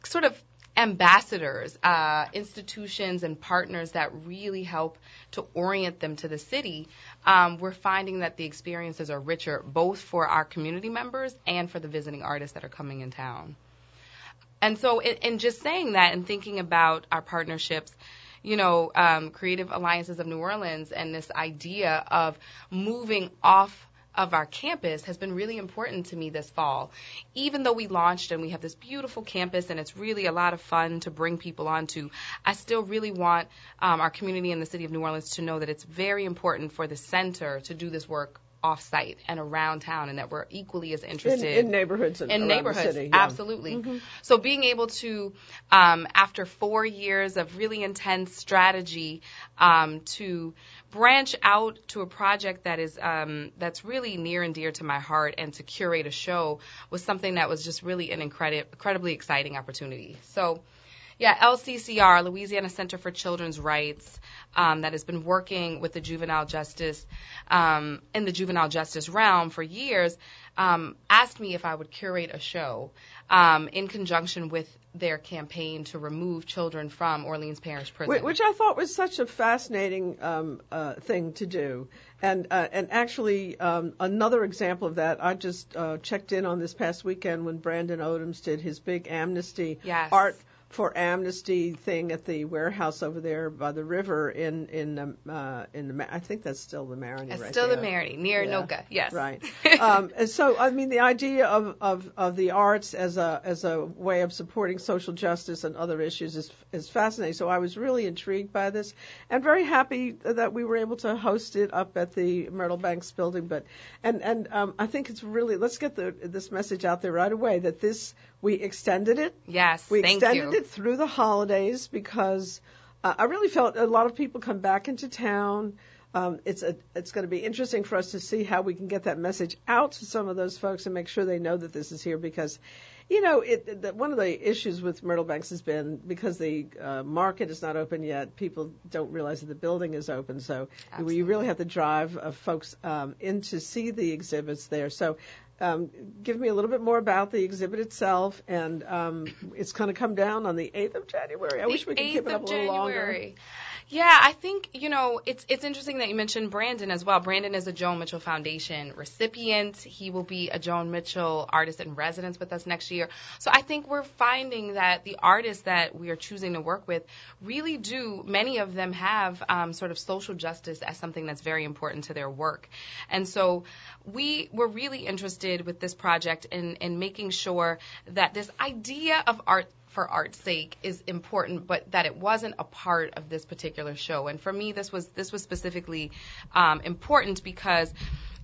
sort of ambassadors, uh, institutions, and partners that really help to orient them to the city, um, we're finding that the experiences are richer both for our community members and for the visiting artists that are coming in town. And so, in, in just saying that and thinking about our partnerships, you know, um, Creative Alliances of New Orleans and this idea of moving off of our campus has been really important to me this fall. Even though we launched and we have this beautiful campus and it's really a lot of fun to bring people onto, I still really want um, our community in the city of New Orleans to know that it's very important for the center to do this work off-site and around town, and that we're equally as interested in, in neighborhoods and in neighborhoods. City, yeah. Absolutely. Mm-hmm. So being able to, um, after four years of really intense strategy, um, to branch out to a project that is um, that's really near and dear to my heart, and to curate a show was something that was just really an incredi- incredibly exciting opportunity. So. Yeah, LCCR, Louisiana Center for Children's Rights, um, that has been working with the juvenile justice um, in the juvenile justice realm for years, um, asked me if I would curate a show um, in conjunction with their campaign to remove children from Orleans Parish Prison, which I thought was such a fascinating um, uh, thing to do. And uh, and actually, um, another example of that, I just uh, checked in on this past weekend when Brandan Odums did his big amnesty yes. art for amnesty thing at the warehouse over there by the river in in um, uh, in the I think that's still the Marigny it's right still there. the Marigny near yeah. Anoka. Yes. Right. um, and so I mean the idea of, of of the arts as a as a way of supporting social justice and other issues is is fascinating. So I was really intrigued by this and very happy that we were able to host it up at the Myrtle Banks building. But and and um, I think it's really let's get the this message out there right away that this we extended it. Yes, we extended you. it through the holidays because uh, I really felt a lot of people come back into town. Um, it's a, it's going to be interesting for us to see how we can get that message out to some of those folks and make sure they know that this is here because you know, it, the, one of the issues with Myrtle Banks has been because the uh, market is not open yet, people don't realize that the building is open. So Absolutely. you really have to drive uh, folks um, in to see the exhibits there. So give me a little bit more about the exhibit itself, and um, it's going to come down on the 8th of January. I the wish we could keep it up a little longer. Yeah, I think you know it's it's interesting that you mentioned Brandan as well. Brandan is a Joan Mitchell Foundation recipient. He will be a Joan Mitchell artist in residence with us next year. So I think we're finding that the artists that we are choosing to work with really do. Many of them have um, sort of social justice as something that's very important to their work, and so we were really interested with this project and, in making sure that this idea of art for art's sake is important, but that it wasn't a part of this particular show. And for me, this was this was specifically um, important because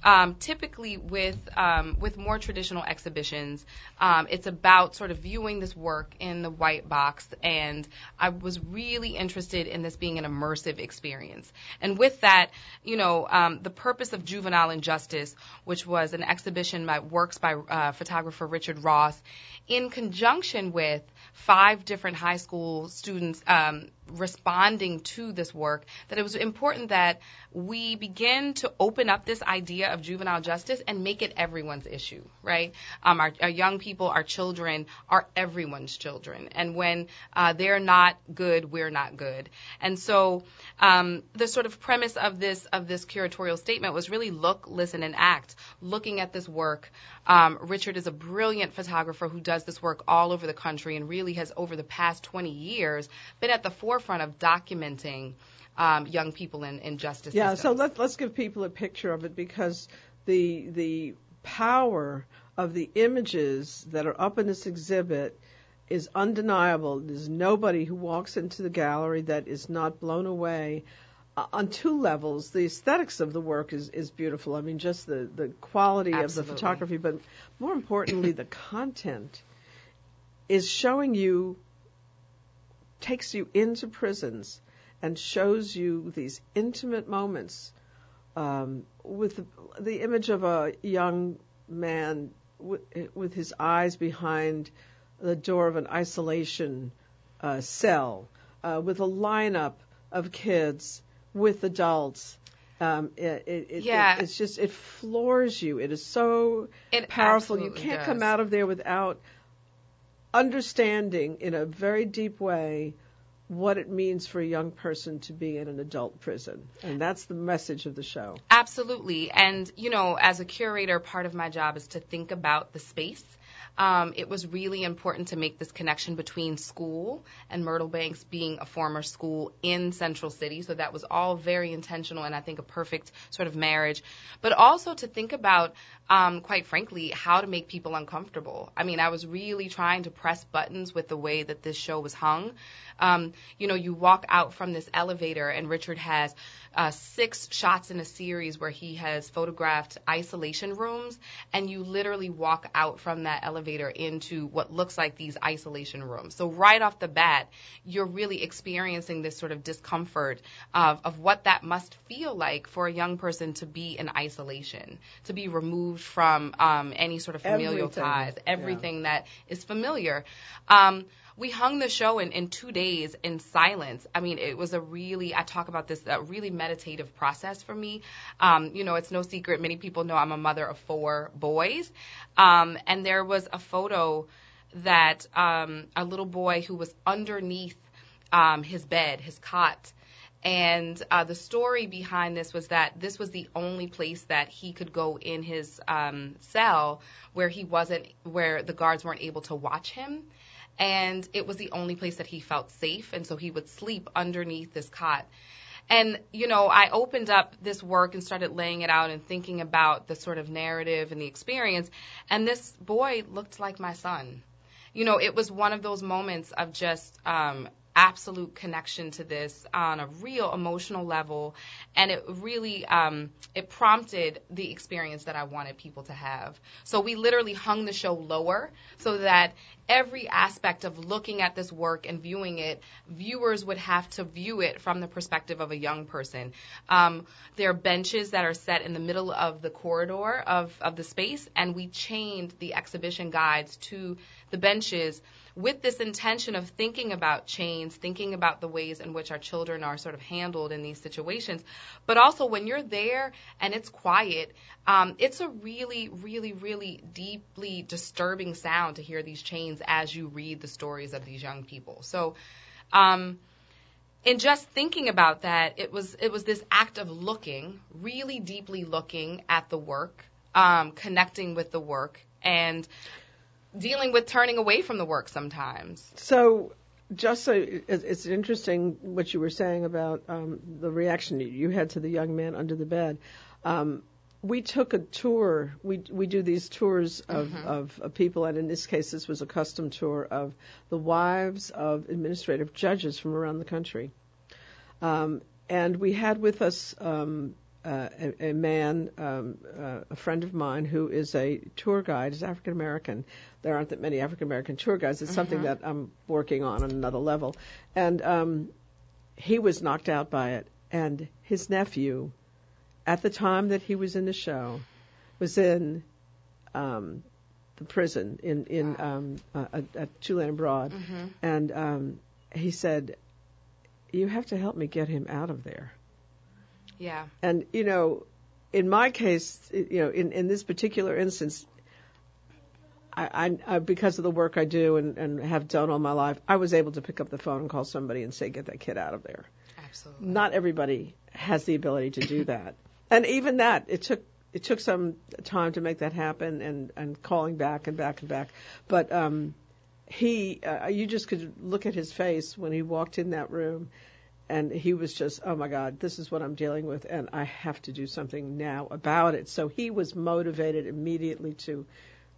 um, typically with um, with more traditional exhibitions, um, it's about sort of viewing this work in the white box, and I was really interested in this being an immersive experience. And with that, you know, um, the purpose of Juvenile Injustice, which was an exhibition by works by uh, photographer Richard Ross, in conjunction with five different high school students um, responding to this work, that it was important that we begin to open up this idea of juvenile justice and make it everyone's issue, right? Um, our, our, young people, our children, are everyone's children, and when uh, they're not good, we're not good. And so, um, the sort of premise of this of this curatorial statement was really look, listen, and act. Looking at this work, um, Richard is a brilliant photographer who does this work all over the country and really has, over the past 20 years, been at the forefront of documenting um, young people in, in justice yeah, systems. so let, let's give people a picture of it because the the power of the images that are up in this exhibit is undeniable. There's nobody who walks into the gallery that is not blown away. On two levels, the aesthetics of the work is, is beautiful. I mean, just the, the quality Absolutely. of the photography, but more importantly, the content is showing you, takes you into prisons and shows you these intimate moments um, with the, the, image of a young man with, with, his eyes behind the door of an isolation uh, cell, uh, with a lineup of kids with adults. Um, it, it, yeah. It, it's just it floors you. It is so it powerful. You can't does. come out of there without understanding in a very deep way what it means for a young person to be in an adult prison. And that's the message of the show. Absolutely. And, you know, as a curator, part of my job is to think about the space. Um, it was really important to make this connection between school and Myrtle Banks being a former school in Central City. So that was all very intentional and I think a perfect sort of marriage. But also to think about, um, quite frankly, how to make people uncomfortable. I mean, I was really trying to press buttons with the way that this show was hung. Um, you know, you walk out from this elevator, and Richard has uh, six shots in a series where he has photographed isolation rooms, and you literally walk out from that elevator into what looks like these isolation rooms. So right off the bat, you're really experiencing this sort of discomfort of, of what that must feel like for a young person to be in isolation, to be removed from um, any sort of familial Everything. ties, everything that is familiar. Um, we hung the show in, in two days in silence. I mean, it was a really, I talk about this, a really meditative process for me. Um, you know, it's no secret. Many people know I'm a mother of four boys. Um, and there was a photo that um, a little boy who was underneath um, his bed, his cot, and uh, the story behind this was that this was the only place that he could go in his um, cell where he wasn't, where the guards weren't able to watch him and it was the only place that he felt safe and so he would sleep underneath this cot. And you know i opened up this work and started laying it out and thinking about the sort of narrative and the experience and this boy looked like my son. You know it was one of those moments of just um absolute connection to this on a real emotional level. And it really um, it prompted the experience that i wanted people to have. So we literally hung the show lower so that every aspect of looking at this work and viewing it viewers would have to view it from the perspective of a young person. Um, there are benches that are set in the middle of the corridor of, of the space and we chained the exhibition guides to the benches with this intention of thinking about chains, thinking about the ways in which our children are sort of handled in these situations. But also, when you're there and it's quiet, um, it's a really, really, really deeply disturbing sound to hear these chains as you read the stories of these young people. So, um, in just thinking about that, it was it was this act of looking, really deeply looking at the work, um, connecting with the work, and dealing with turning away from the work sometimes. So, just so it's interesting what you were saying about um, the reaction you had to the young man under the bed. Um, we took a tour. We we do these tours of, mm-hmm. of, of people, and in this case, this was a custom tour of the wives of administrative judges from around the country. Um, and we had with us um, a, a, man, um, uh, a friend of mine, who is a tour guide. is African American. There aren't that many African American tour guides. It's mm-hmm. something that I'm working on on another level. And um, he was knocked out by it, and his nephew at the time that he was in the show, was in um, the prison in in um, uh, at Tulane Broad, mm-hmm. and um, he said, "You have to help me get him out of there." Yeah. And you know, in my case, you know, in in this particular instance, I, I, I because of the work I do and, and have done all my life, I was able to pick up the phone and call somebody and say, "Get that kid out of there." Absolutely. Not everybody has the ability to do that and even that it took it took some time to make that happen and and calling back and back and back but um he uh, you just could look at his face when he walked in that room and he was just oh my god this is what i'm dealing with and i have to do something now about it so he was motivated immediately to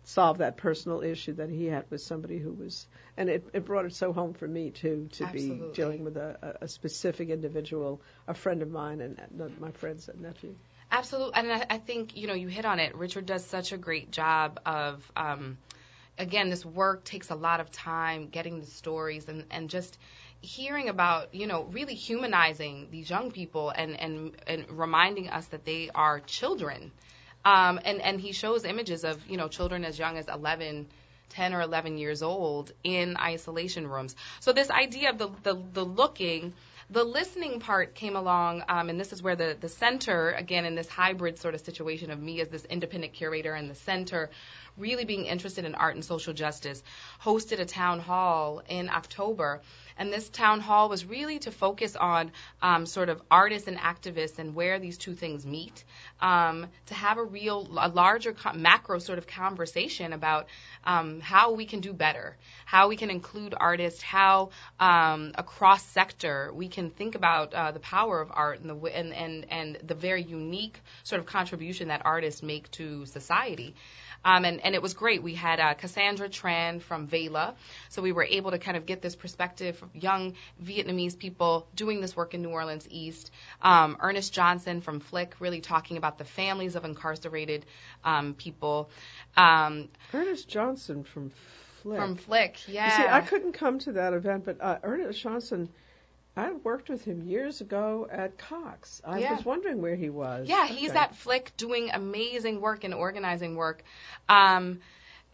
solve that personal issue that he had with somebody who was and it, it brought it so home for me too to Absolutely. be dealing with a, a specific individual a friend of mine and my friend's nephew Absolutely, and I, I think you know you hit on it. Richard does such a great job of. Um, again, this work takes a lot of time getting the stories and, and just hearing about, you know, really humanizing these young people and, and, and reminding us that they are children um, and, and he shows images of, you know, children as young as 11, 10 or 11 years old in isolation rooms. So this idea of the, the, the looking, the listening part came along, um, and this is where the, the center, again, in this hybrid sort of situation of me as this independent curator and the center really being interested in art and social justice, hosted a town hall in October and this town hall was really to focus on um, sort of artists and activists and where these two things meet, um, to have a real, a larger macro sort of conversation about um, how we can do better, how we can include artists, how um, across sector we can think about uh, the power of art and the and, and and the very unique sort of contribution that artists make to society. Um, and, and it was great. We had uh, Cassandra Tran from VAYLA, so we were able to kind of get this perspective of young Vietnamese people doing this work in New Orleans East. Um, Ernest Johnson from FFLIC, really talking about the families of incarcerated um, people. Um, Ernest Johnson from FFLIC. From FFLIC, yeah. You see, I couldn't come to that event, but uh, Ernest Johnson I worked with him years ago at Cox. I yeah. was wondering where he was. Yeah, okay. he's at FFLIC doing amazing work and organizing work. Um,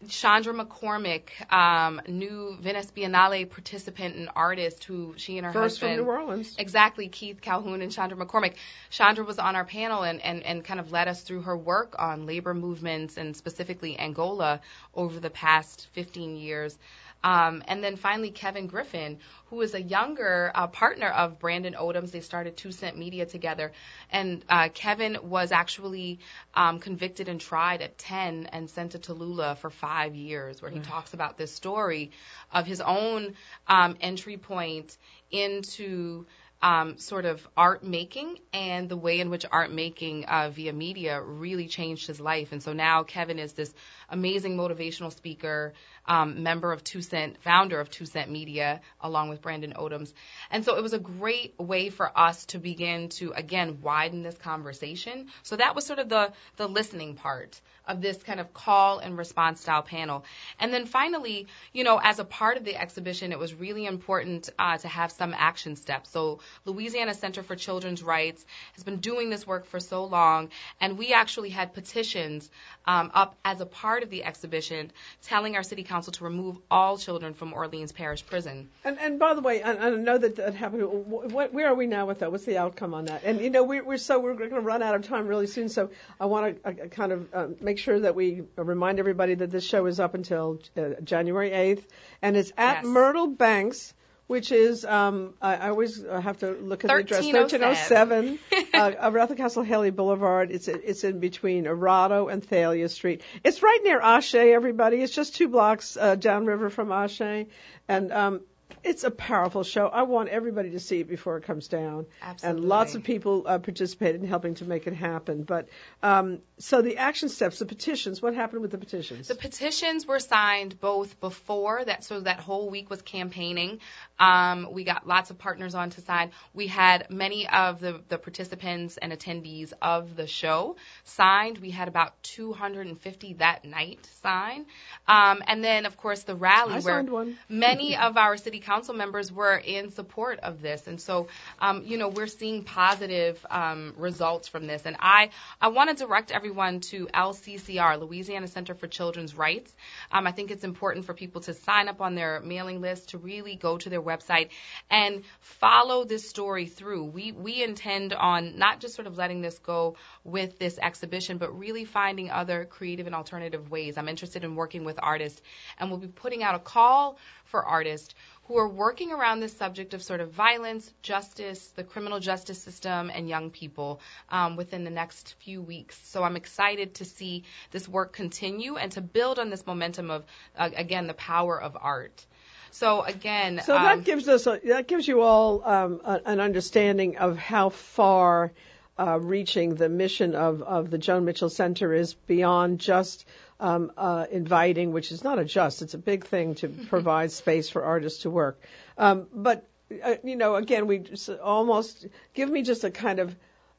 Chandra McCormick, um, new Venice Biennale participant and artist who she and her First husband. from New Orleans. Exactly, Keith Calhoun and Chandra McCormick. Chandra was on our panel and, and, and kind of led us through her work on labor movements and specifically Angola over the past 15 years. Um, and then finally, Kevin Griffin, who is a younger uh, partner of Brandan Odums. They started Two Cent Media together. And uh, Kevin was actually um, convicted and tried at 10 and sent to Tallulah for five years, where he talks about this story of his own um, entry point into um, sort of art making and the way in which art making uh, via media really changed his life. And so now Kevin is this amazing motivational speaker, um, member of Two Cent, founder of Two Cent Media, along with Brandan Odums. And so it was a great way for us to begin to, again, widen this conversation. So that was sort of the, the listening part of this kind of call and response style panel. And then finally, you know, as a part of the exhibition, it was really important uh, to have some action steps. So Louisiana Center for Children's Rights has been doing this work for so long, and we actually had petitions um, up as a part of the exhibition telling our city council to remove all children from Orleans Parish Prison. And, and by the way, I, I know that that happened. What, where are we now with that? What's the outcome on that? And you know, we, we're so we're going to run out of time really soon. So I want to uh, kind of uh, make sure that we remind everybody that this show is up until uh, January 8th, and it's at Yes. Myrtle Banks. Which is, um, I, I always have to look at the address. 1307. 1307, uh, Castle Haley Boulevard. It's it's in between Erato and Thalia Street. It's right near Ashe, everybody. It's just two blocks uh, downriver from Ashe, and um, it's a powerful show. I want everybody to see it before it comes down. Absolutely. And lots of people uh, participated in helping to make it happen. But um, so the action steps, the petitions. What happened with the petitions? The petitions were signed both before that, so that whole week was campaigning. Um, we got lots of partners on to sign. We had many of the, the participants and attendees of the show signed. We had about 250 that night sign. Um, and then, of course, the rally I where many of our city council members were in support of this. And so, um, you know, we're seeing positive um, results from this. And I, I want to direct everyone to LCCR, Louisiana Center for Children's Rights. Um, I think it's important for people to sign up on their mailing list, to really go to their website and follow this story through. We, we intend on not just sort of letting this go with this exhibition, but really finding other creative and alternative ways. I'm interested in working with artists, and we'll be putting out a call for artists who are working around this subject of sort of violence, justice, the criminal justice system, and young people um, within the next few weeks. So I'm excited to see this work continue and to build on this momentum of, uh, again, the power of art. So again, So um, that gives us a, that gives you all um, a, an understanding of how far uh, reaching the mission of, of the Joan Mitchell Center is beyond just um, uh, inviting, which is not a just, it's a big thing to provide space for artists to work. Um, but uh, you know, again, we almost give me just a kind of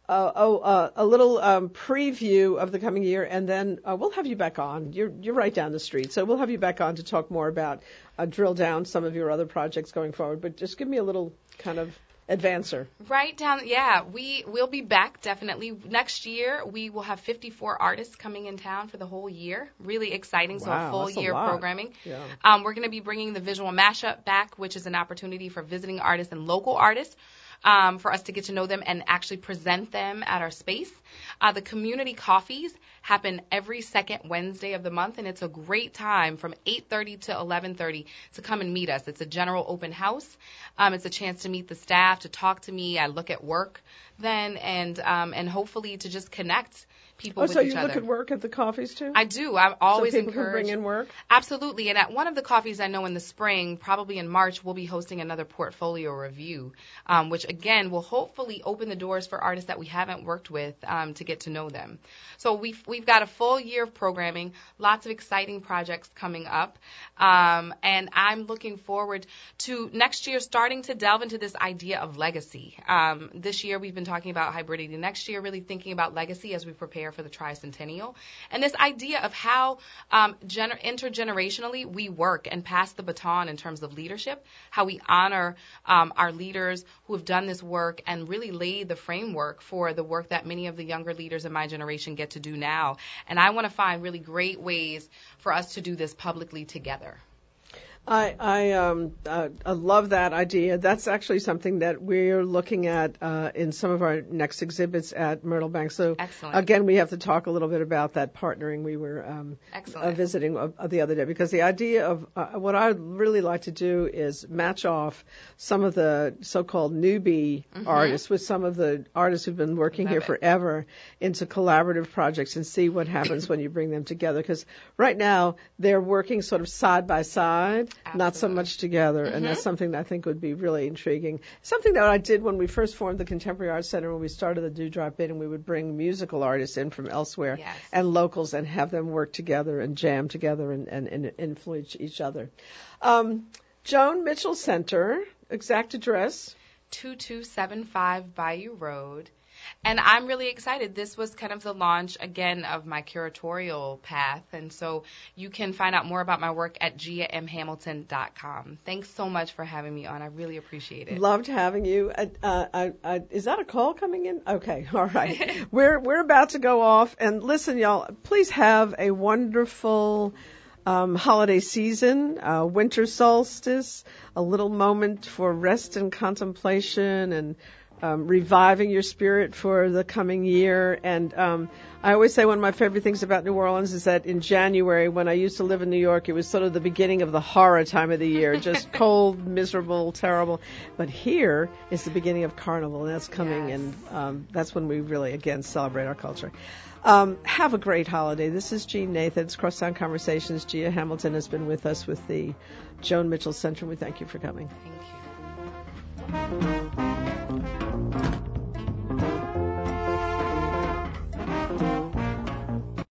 uh, oh, uh, a little um, preview of the coming year, and then uh, we'll have you back on. You're you're right down the street, so we'll have you back on to talk more about uh, drill down some of your other projects going forward. But just give me a little kind of advancer. Right down, yeah. We will be back definitely next year. We will have 54 artists coming in town for the whole year. Really exciting. so Wow, a full that's a year programming. Yeah. Um, we're going to be bringing the visual mashup back, which is an opportunity for visiting artists and local artists. Um, for us to get to know them and actually present them at our space. Uh, the community coffees happen every second Wednesday of the month, and it's a great time from 8:30 to 11:30 to come and meet us. It's a general open house. Um, it's a chance to meet the staff, to talk to me. I look at work then, and um, and hopefully to just connect people Oh, with so each you other. look at work at the coffees too? I do. I'm always so people can encouraged. bring in work. Absolutely. And at one of the coffees I know in the spring, probably in March, we'll be hosting another portfolio review, um, which again will hopefully open the doors for artists that we haven't worked with um, to get to know them. So we've, we've got a full year of programming, lots of exciting projects coming up. Um, and I'm looking forward to next year starting to delve into this idea of legacy. Um, this year we've been talking about hybridity. Next year, really thinking about legacy as we prepare for the tricentennial. And this idea of how um, gener- intergenerationally we work and pass the baton in terms of leadership, how we honor um, our leaders who have done this work and really laid the framework for the work that many of the younger leaders in my generation get to do now. And I want to find really great ways for us to do this publicly together. I I um uh, I love that idea. That's actually something that we're looking at uh, in some of our next exhibits at Myrtle Bank. So Excellent. again, we have to talk a little bit about that partnering we were um, uh, visiting uh, the other day because the idea of uh, what I'd really like to do is match off some of the so-called newbie artists with some of the artists who've been working Mm-hmm. Love here it. forever into collaborative projects and see what happens when you bring them together. Because right now they're working sort of side by side, not so much together, and that's something that I think would be really intriguing. Something that I did when we first formed the Contemporary Arts Center when we started the Dewdrop Bid, and we would bring musical artists in from elsewhere Yes. and locals and have them work together and jam together and, and, and influence each other. Um, Joan Mitchell Center, exact address. 2275 Bayou Road. And I'm really excited. This was kind of the launch again of my curatorial path, and so you can find out more about my work at giamhamilton.com. Thanks so much for having me on. I really appreciate it. Loved having you. Uh, uh, uh, is that a call coming in? Okay, all right. we're we're about to go off, and listen, y'all. Please have a wonderful. Um, holiday season, uh, winter solstice, a little moment for rest and contemplation and um, reviving your spirit for the coming year. And um, I always say one of my favorite things about New Orleans is that in January, when I used to live in New York, it was sort of the beginning of the horror time of the year, just cold, miserable, terrible. But here is the beginning of Carnival, and that's coming, yes. and um, that's when we really again celebrate our culture. Um, have a great holiday. This is Jeanne Nathan's Crosstown Conversations. Gia Hamilton has been with us with the Joan Mitchell Center. We thank you for coming. Thank you.